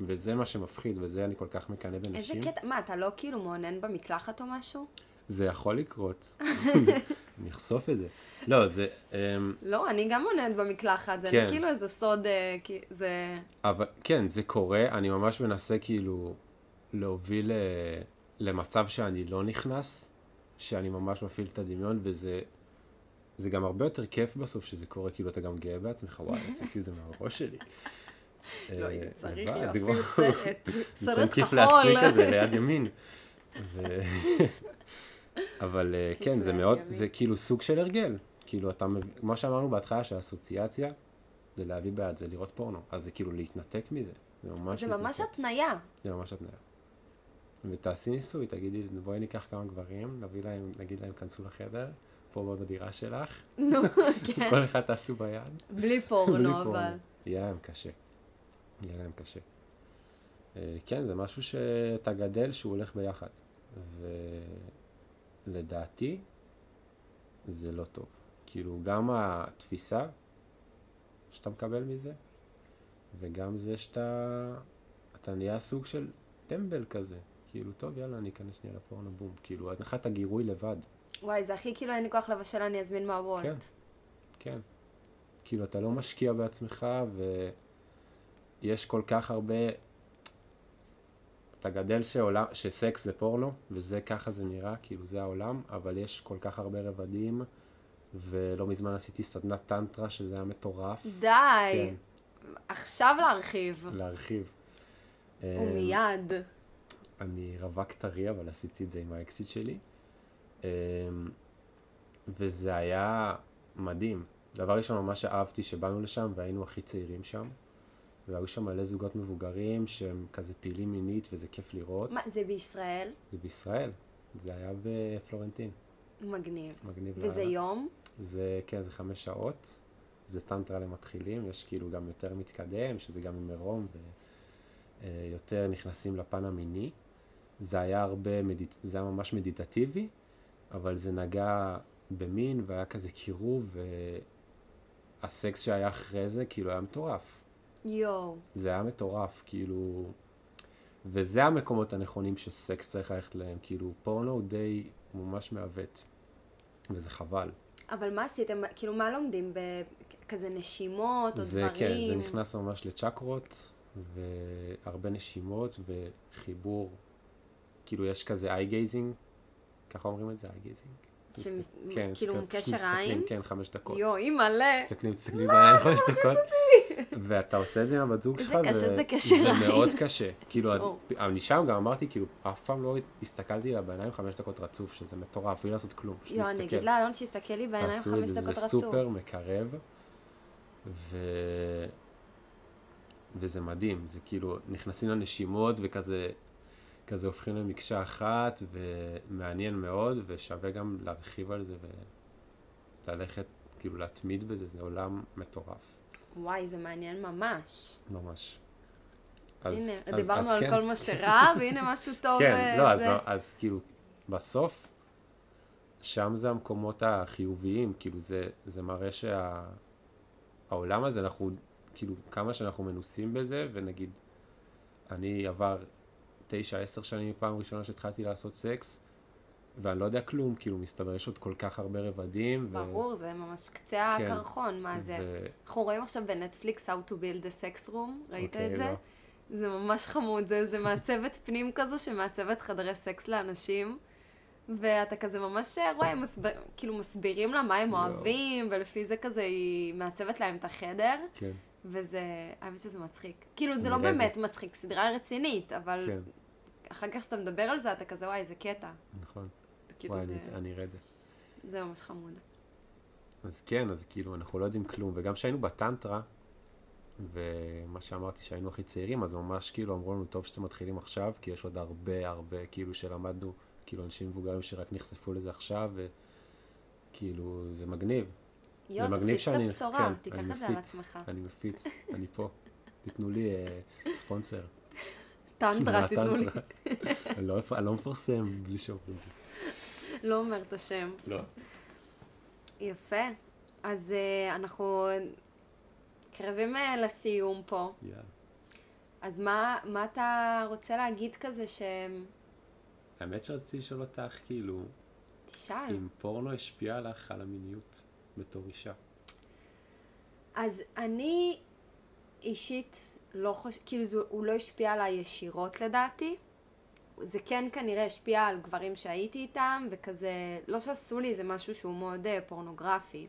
וזה מה שמפחיד, וזה אני כל כך מקנא איזה בנשים. קטע, מה, אתה לא כאילו מעונן במקלחת או משהו? זה יכול לקרות. אני אחשוף את זה. לא, זה... אמ, לא, אני גם מעוננת במקלחת, זה כן. כאילו איזה סוד, כי- זה... אבל כן, זה קורה, אני ממש מנסה כאילו להוביל אה, למצב שאני לא נכנס, שאני ממש מפעיל את הדמיון, וזה זה גם הרבה יותר כיף בסוף שזה קורה, כאילו אתה גם גאה בעצמך, וואי, עשיתי את זה מהראש שלי. לא, אה, צריך לבד, להפעיל וואו. סרט, ניתן סרט כיף כחול. לעצמי כזה ליד ימין. אבל אה, כן, זה מאוד. זה כאילו סוג של הרגל. כאילו אתה, מב- כמו שאמרנו בהתחלה, שהאסוציאציה זה להביא בעד, זה לראות פורנו. אז זה כאילו להתנתק מזה. זה ממש זה. התניה. זה ממש התניה. ותעשי ניסוי, תגידי, בואי ניקח כמה גברים, נביא להם, נגיד להם, כנסו לחדר, פה בדירה שלך, נו, כן. כל אחד תעשו ביד. בלי פורנו. אבל. יהיה להם קשה. יהיה להם קשה. אה, כן, זה משהו שאתה גדל שהוא הולך ביחד. ולדעתי, זה לא טוב. כאילו, גם התפיסה שאתה מקבל מזה, וגם זה שאתה אתה נהיה סוג של טמבל כזה. כאילו, טוב, יאללה, אני אכנס שנייה לפורנו, בום. כאילו, את הגירוי לבד. וואי, זה הכי כאילו אין לי כוח לבשל, אני אזמין מהוולט. כן. כן. כאילו, אתה לא משקיע בעצמך, ויש כל כך הרבה... אתה גדל שעולם, שסקס זה פורנו, וזה ככה זה נראה, כאילו זה העולם, אבל יש כל כך הרבה רבדים, ולא מזמן עשיתי סדנת טנטרה, שזה היה מטורף. די. כן, עכשיו להרחיב. להרחיב. ומיד. אני רווק טרי, אבל עשיתי את זה עם האקסיט שלי. אמ, וזה היה מדהים. דבר ראשון, ממש אהבתי שבאנו לשם והיינו הכי צעירים שם. והיו שם מלא זוגות מבוגרים שהם כזה פעילים מינית וזה כיף לראות. מה, זה בישראל? זה בישראל. זה היה בפלורנטין. מגניב. מגניב. וזה לאללה. יום? זה, כן, זה חמש שעות. זה טנטרה למתחילים, יש כאילו גם יותר מתקדם, שזה גם עם מרום, ויותר נכנסים לפן המיני. זה היה הרבה, מדיט... זה היה ממש מדיטטיבי, אבל זה נגע במין, והיה כזה קירוב, והסקס שהיה אחרי זה, כאילו, היה מטורף. יואו. זה היה מטורף, כאילו... וזה המקומות הנכונים שסקס צריך ללכת להם, כאילו, פורנו הוא די ממש מעוות, וזה חבל. אבל מה עשיתם? כאילו, מה לומדים? בכזה נשימות או זה דברים? כן, זה נכנס ממש לצ'קרות, והרבה נשימות וחיבור. כאילו יש כזה eye gazing, ככה אומרים את זה, eye gazing? שמס- כן, כאילו קשר עין? כן, חמש דקות. יואו, אימא'לה. מסתכלים, מסתכלים בעיניים חמש דקות, ואתה עושה את זה עם הבת זוג שלך, קשה זה קשר זה. מאוד קשה. כאילו. אני שם גם אמרתי, כאילו, אף פעם לא הסתכלתי לה בעיניים חמש דקות רצוף, שזה מטורף, בלי לעשות כלום, יואו, אני. אגיד לאלון שיסתכל לי בעיניים חמש זה, דקות זה רצוף. סופר מקרב, ו... וזה מדהים, זה כאילו, נכנסים לנשימות וכזה, כזה הופכים למקשה אחת, ומעניין מאוד, ושווה גם להרחיב על זה וללכת, כאילו להתמיד בזה, זה עולם מטורף, וואי, זה מעניין ממש. ממש. אז- הנה, אז- דיברנו אז על כן. כל מה שרע, והנה משהו טוב. כן, אה, לא, אז, זה. אז כאילו, בסוף, שם זה המקומות החיוביים, כאילו זה, זה מראה שהעולם הזה, אנחנו, כאילו, כמה שאנחנו מנוסים בזה, ונגיד, אני עבר תשע, עשר שנים פעם ראשונה שהתחלתי לעשות סקס, ואני לא יודע כלום, כאילו, מסתבר, יש עוד כל כך הרבה רבדים. ו- ברור, זה ממש קצה כן. הקרחון, מה זה? ו- אנחנו רואים עכשיו בנטפליקס How to build a sex room, ראית אוקיי, את זה? לא. זה ממש חמוד, זה, זה מעצבת פנים כזו שמעצבת חדרי סקס לאנשים, ואתה כזה ממש רואה, מסבר, כאילו מסבירים לה מה הם יואו. אוהבים, ולפי זה כזה היא מעצבת להם את החדר, כן, וזה, האמת שזה מצחיק. כאילו זה לא באמת מצחיק, סדרה רצינית, אבל כן, אחר כך שאתה מדבר על זה, אתה כזה, וואי, זה קטע. נכון. כאילו וואי, זה, אני אראה את זה. זה ממש חמוד. אז כן, אז כאילו, אנחנו לא יודעים כלום. וגם כשהיינו בטנטרה, ומה שאמרתי שהיינו הכי צעירים, אז ממש כאילו אמרו לנו, טוב שאתם מתחילים עכשיו, כי יש עוד הרבה הרבה, כאילו, שלמדנו, כאילו, אנשים מבוגרים שרק נחשפו לזה עכשיו, וכאילו, זה מגניב. יואו, תפיץ את הבשורה, תיקח את זה על עצמך. אני מפיץ, אני פה. תיתנו לי אה, ספונסר. טנטרה, תיתנו לי. אני לא- אני לא מפרסם בלי שאומרים לי. לא אומר את השם. לא. יפה. אז uh, אנחנו קרבים uh, לסיום פה. יאללה. אז מה, מה אתה רוצה להגיד כזה ש... האמת שרציתי לשאול אותך, כאילו, תשאל. אם פורנו השפיע עליך על המיניות בתור אישה. אז אני אישית לא חושבת, כאילו זה, הוא לא השפיע עליי ישירות לדעתי. זה כן כנראה השפיע על גברים שהייתי איתם, וכזה, לא שעשו לי איזה משהו שהוא מאוד uh, פורנוגרפי.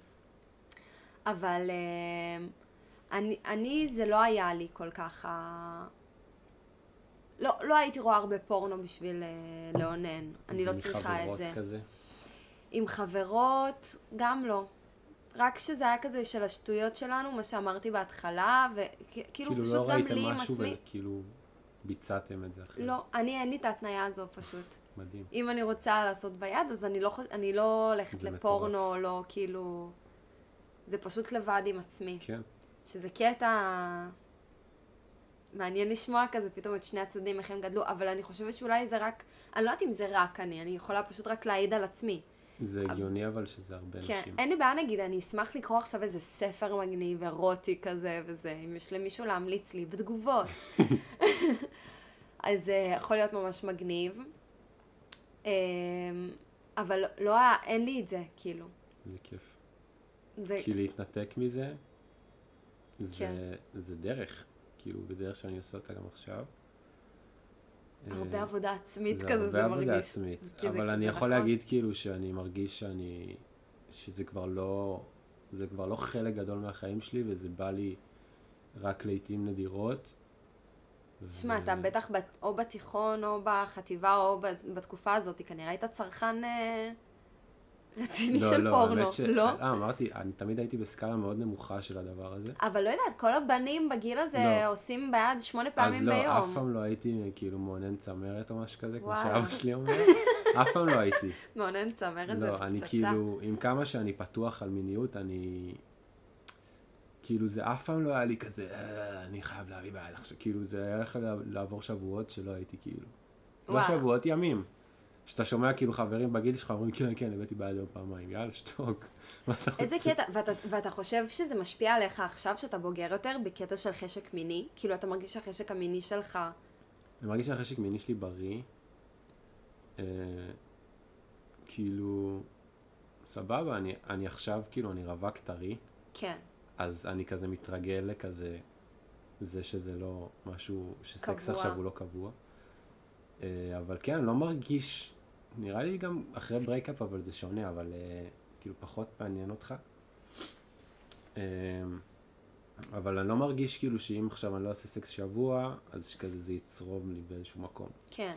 אבל uh, אני, אני, זה לא היה לי כל כך ה... לא, לא הייתי רואה הרבה פורנו בשביל uh, לאונן. אני לא צריכה את זה. כזה. עם חברות, גם לא. רק שזה היה כזה של השטויות שלנו, מה שאמרתי בהתחלה, וכאילו כאילו פשוט לא גם ראיתם לי עם משהו עצמי. וכאילו ביצעתם את זה אחרי. לא, אני אין לי את ההתניה הזו פשוט. מדהים. אם אני רוצה לעשות ביד, אז אני לא, חוש... אני לא הולכת לפורנו, לא כאילו... זה פשוט לבד עם עצמי. כן. שזה קטע מעניין לשמוע כזה פתאום את שני הצדדים, איך הם גדלו, אבל אני חושבת שאולי זה רק, אני לא יודעת אם זה רק אני, אני יכולה פשוט רק להעיד על עצמי. זה הגיוני אבל שזה הרבה כן, נשים. אין לי בעיה נגיד, אני אשמח לקרוא עכשיו איזה ספר מגניב, אירוטי כזה וזה, אם יש למישהו להמליץ לי בתגובות. אז זה יכול להיות ממש מגניב. אמ, אבל לא, אין לי את זה, כאילו. זה כיף. זה, כי להתנתק מזה, זה, כן. זה דרך. כאילו, בדרך שאני עושה אותה גם עכשיו. הרבה אה, עבודה עצמית זה כזה, זה הרבה מרגיש. עבודה עצמית. כי זה אבל אני יכול נכון. להגיד כאילו שאני מרגיש שאני... שזה כבר לא... זה כבר לא חלק גדול מהחיים שלי, וזה בא לי רק לעיתים נדירות. שמע, ו- אתה בטח בת- או בתיכון או בחטיבה או בת- בתקופה הזאת, כנראה היית צרכן אה, רציני לא, של לא, פורנו, ש... לא? אה, אמרתי, אני תמיד הייתי בסקאלה מאוד נמוכה של הדבר הזה. אבל לא יודעת, כל הבנים בגיל הזה לא. עושים ביד שמונה אז פעמים לא, ביום. אף פעם לא הייתי כאילו מעונן צמרת או משהו כזה, כמו וואלה. שאבא שלי אומר. אף פעם לא הייתי. מעונן צמרת זה לא, אני פצצה. כאילו, עם כמה שאני פתוח על מיניות, אני... כאילו זה אף פעם לא היה לי כזה, "אה, אני חייב להביא ביד עכשיו, כאילו זה היה יכול לעבור שבועות שלא הייתי כאילו. לא וואו. שבועות, ימים. שאתה שומע כאילו חברים בגיל שלך אומרים, כן, כן, הבאתי ביד עוד פעמיים, יאללה, שתוק. איזה רוצה?" קטע, ואתה, ואתה חושב שזה משפיע עליך עכשיו שאתה בוגר יותר בקטע של חשק מיני? כאילו אתה מרגיש שהחשק המיני שלך, אני מרגיש שהחשק מיני שלי בריא. אה, כאילו, סבבה, אני, אני עכשיו, כאילו, אני רווק טרי, כן, אז אני כזה מתרגל לכזה, זה שזה לא משהו, שסקס קבוע. עכשיו הוא לא קבוע. אה, אבל כן, אני לא מרגיש, נראה לי גם אחרי breakup, אבל זה שונה, אבל אה, כאילו פחות מעניין אותך. אה, אבל אני לא מרגיש כאילו שאם עכשיו אני לא אעשה סקס שבוע, אז שכזה זה יצרוב לי באיזשהו מקום. כן,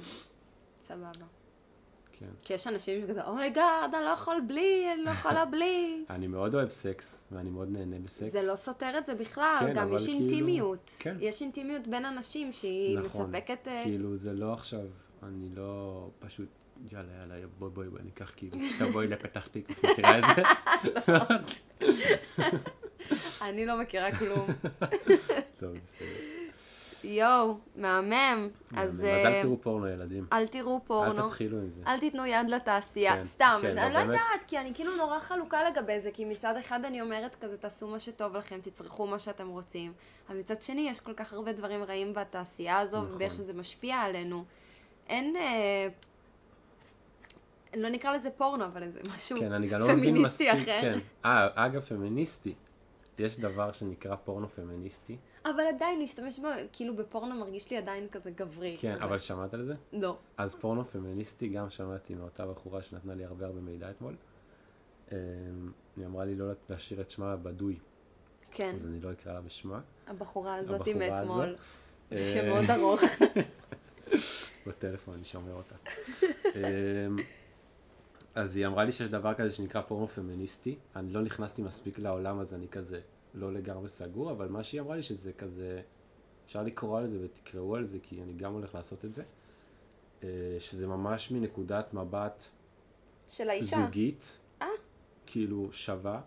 סבבה. כן. כי יש אנשים שכזה, oh my god, אני לא יכול בלי, אני לא יכולה בלי. אני מאוד אוהב סקס, ואני מאוד נהנה בסקס. זה לא סותר את זה בכלל, כן, גם יש כאילו- אינטימיות. כן. יש אינטימיות בין אנשים שהיא נכון. מספקת... אה, כאילו זה לא עכשיו, אני לא פשוט, יאללה יאללה בואי בואי בואי ניקח כאילו, תבואי לפתח תקווה, מכירה את זה? אני לא מכירה כלום. טוב, בסדר. יואו, מהמם. אז אז אה, אל תראו פורנו ילדים, אל תראו אל פורנו. תתחילו עם זה. אל תיתנו יד לתעשייה, כן, סתם, כן, אני לא. יודעת, כי אני כאילו נורא חלוקה לגבי זה, כי מצד אחד אני אומרת כזה, תעשו מה שטוב לכם, תצרכו מה שאתם רוצים, אבל מצד שני יש כל כך הרבה דברים רעים בתעשייה הזו, נכון. ואיך שזה משפיע עלינו. אין, אה, לא נקרא לזה פורנו, אבל זה משהו כן, אני גם לא מבין פמיניסטי מספיק, אחר. כן. אה, אגב, פמיניסטי. יש דבר שנקרא פורנו פמיניסטי. אבל עדיין להשתמש בו, כאילו בפורנו מרגיש לי עדיין כזה גברי. כן, כזה. אבל שמעת על זה? לא. אז פורנו פמיניסטי, גם שמעתי מאותה בחורה שנתנה לי הרבה הרבה מידע אתמול. אמ, היא אמרה לי לא להשאיר את שמה בדוי, כן, אז אני לא אקרא לה בשמה. הבחורה הזאת מאתמול. זה אה, שם מאוד ארוך. בטלפון, אני שומר אותה. אז היא אמרה לי שיש דבר כזה שנקרא פורנו פמיניסטי. אני לא נכנסתי מספיק לעולם, אז אני כזה לא לגמרי סגור, אבל מה שהיא אמרה לי שזה כזה, אפשר לקרוא על זה ותקראו על זה, כי אני גם הולך לעשות את זה. אה, שזה ממש מנקודת מבט של האישה. זוגית, אה. כאילו שווה.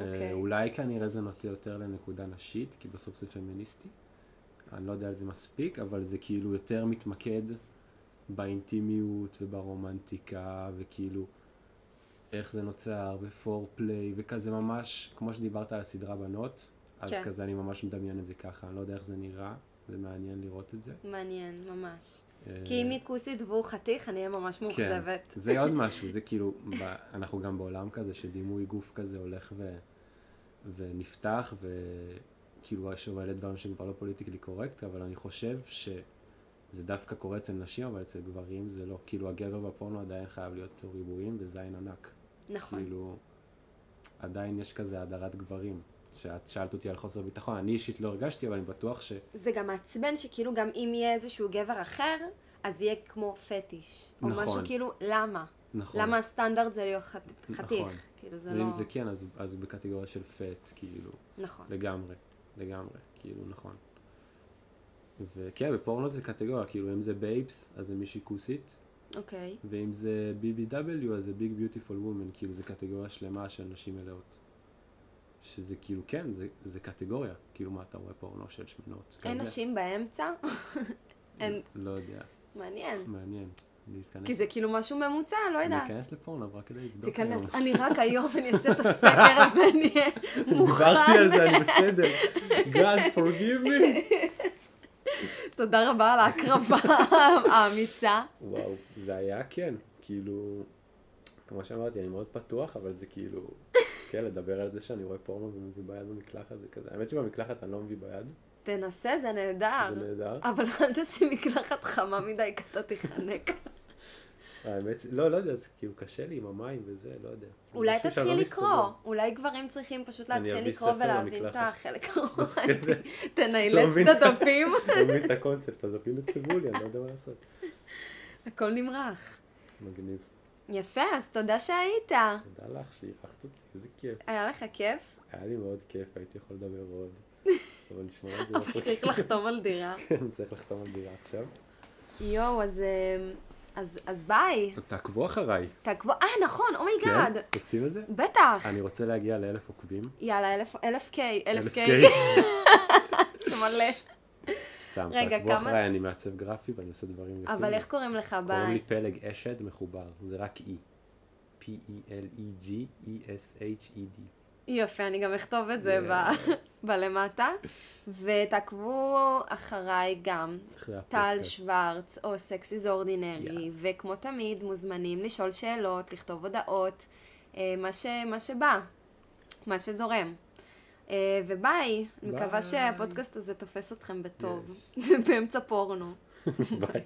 אה, אוקיי. אולי כנראה זה נוטה יותר לנקודה נשית, כי בסוף זה פמיניסטי. אני לא יודע על זה מספיק, אבל זה כאילו יותר מתמקד באינטימיות וברומנטיקה, וכאילו איך זה נוצר, בפורפליי, וכזה ממש, כמו שדיברת על הסדרה בנות, אז כן. כזה אני ממש מדמיין את זה ככה, אני לא יודע איך זה נראה, זה מעניין לראות את זה. מעניין, ממש. אה, כי אם היא כוסית והוא חתיך, אני אהיה ממש מאוכזבת. כן, זה עוד משהו, זה כאילו, אנחנו גם בעולם כזה שדימוי גוף כזה הולך ו, ונפתח, וכאילו יש מלא דברים שהם כבר לא פוליטיקלי קורקט, אבל אני חושב שזה דווקא קורה אצל נשים, אבל אצל גברים זה לא. כאילו הגבר בפורנו עדיין חייב להיות ריבועים וזין ענק. נכון. כאילו, עדיין יש כזה הדרת גברים. שאת שאלת אותי על חוסר ביטחון, אני אישית לא הרגשתי, אבל אני בטוח ש... זה גם מעצבן שכאילו גם אם יהיה איזשהו גבר אחר, אז יהיה כמו פטיש. או נכון. משהו כאילו, למה? נכון. למה הסטנדרט זה להיות חת... נכון. חתיך? כאילו זה לא... ואם זה כן, אז, אז הוא בקטגוריה של fat, כאילו. נכון. לגמרי, לגמרי, כאילו, נכון. וכן, בפורנו זה קטגוריה, כאילו, אם זה babes, אז זה מישהי כוסית, אוקיי. ואם זה BBW, אז זה Big Beautiful Women, כאילו, זה קטגוריה שלמה של נשים מלאות. שזה כאילו, כן, זה, זה קטגוריה, כאילו, מה אתה רואה פורנו של שמנות? אין כזה? נשים באמצע? אין... לא יודע, מעניין. מעניין. אני כי זה כאילו משהו ממוצע, לא אני יודעת. אכנס לפורנו, רק כדי לבדוק תיכנס. אני רק היום, אני אעשה את הסקר הזה, אני אהיה מוכן. דיברתי על זה, אני בסדר. God, forgive me. תודה רבה על ההקרבה האמיצה. וואו, זה היה כן, כאילו, כמו שאמרתי, אני מאוד פתוח, אבל זה כאילו, כן, לדבר על זה שאני רואה פורנו ומביא ביד במקלחת, זה כזה, האמת שבמקלחת אני לא מביא ביד, תנסה, זה נהדר. זה נהדר. אבל אל תשים מקלחת חמה מדי, כי אתה תיחנק. האמת, לא, לא יודע, זה כאילו קשה לי עם המים וזה, לא יודע. אולי תתחיל לא לקרוא. אולי גברים צריכים פשוט להתחיל לקרוא ולהבין את. החלק. הרומנטי. לא תנאילץ מבין. את הדפים. לא מבין את הקונספט, אפילו נכתבו לי, אני לא יודע מה לעשות. הכל נמרח. מגניב. יפה, אז תודה שהיית. תודה לך שאירחת אותי, איזה כיף. היה לך כיף? היה לי מאוד כיף, הייתי יכול לדבר עוד. אבל נשמע את זה אבל. צריך לחתום על דירה. כן, צריך לחתום על דירה עכשיו. יואו, אז... אז, אז ביי. תעקבו אחריי. תעקבו, אה נכון, oh my god. כן? עושים את זה? בטח. אני רוצה להגיע לאלף עוקבים. יאללה, אלף, אלף K, אלף K. זה מלא. סתם, רגע, תעקבו כמה- אחריי, אני מעצב גרפי ואני עושה דברים יפים. אבל איך קוראים לך קוראים לי ביי? פלג אשד מחובר, זה רק E. P-E-L-E-G יפה, אני גם אכתוב את זה ב-. בלמטה. ותעקבו אחריי גם, טל. שוורץ או סקסי זה אורדינרי, Yes. וכמו תמיד מוזמנים לשאול שאלות, לכתוב הודעות, אה, מה, ש, מה שבא, מה שזורם. אה, וביי, אני מקווה. שהפודקאסט הזה תופס אתכם בטוב, Yes. באמצע פורנו. ביי.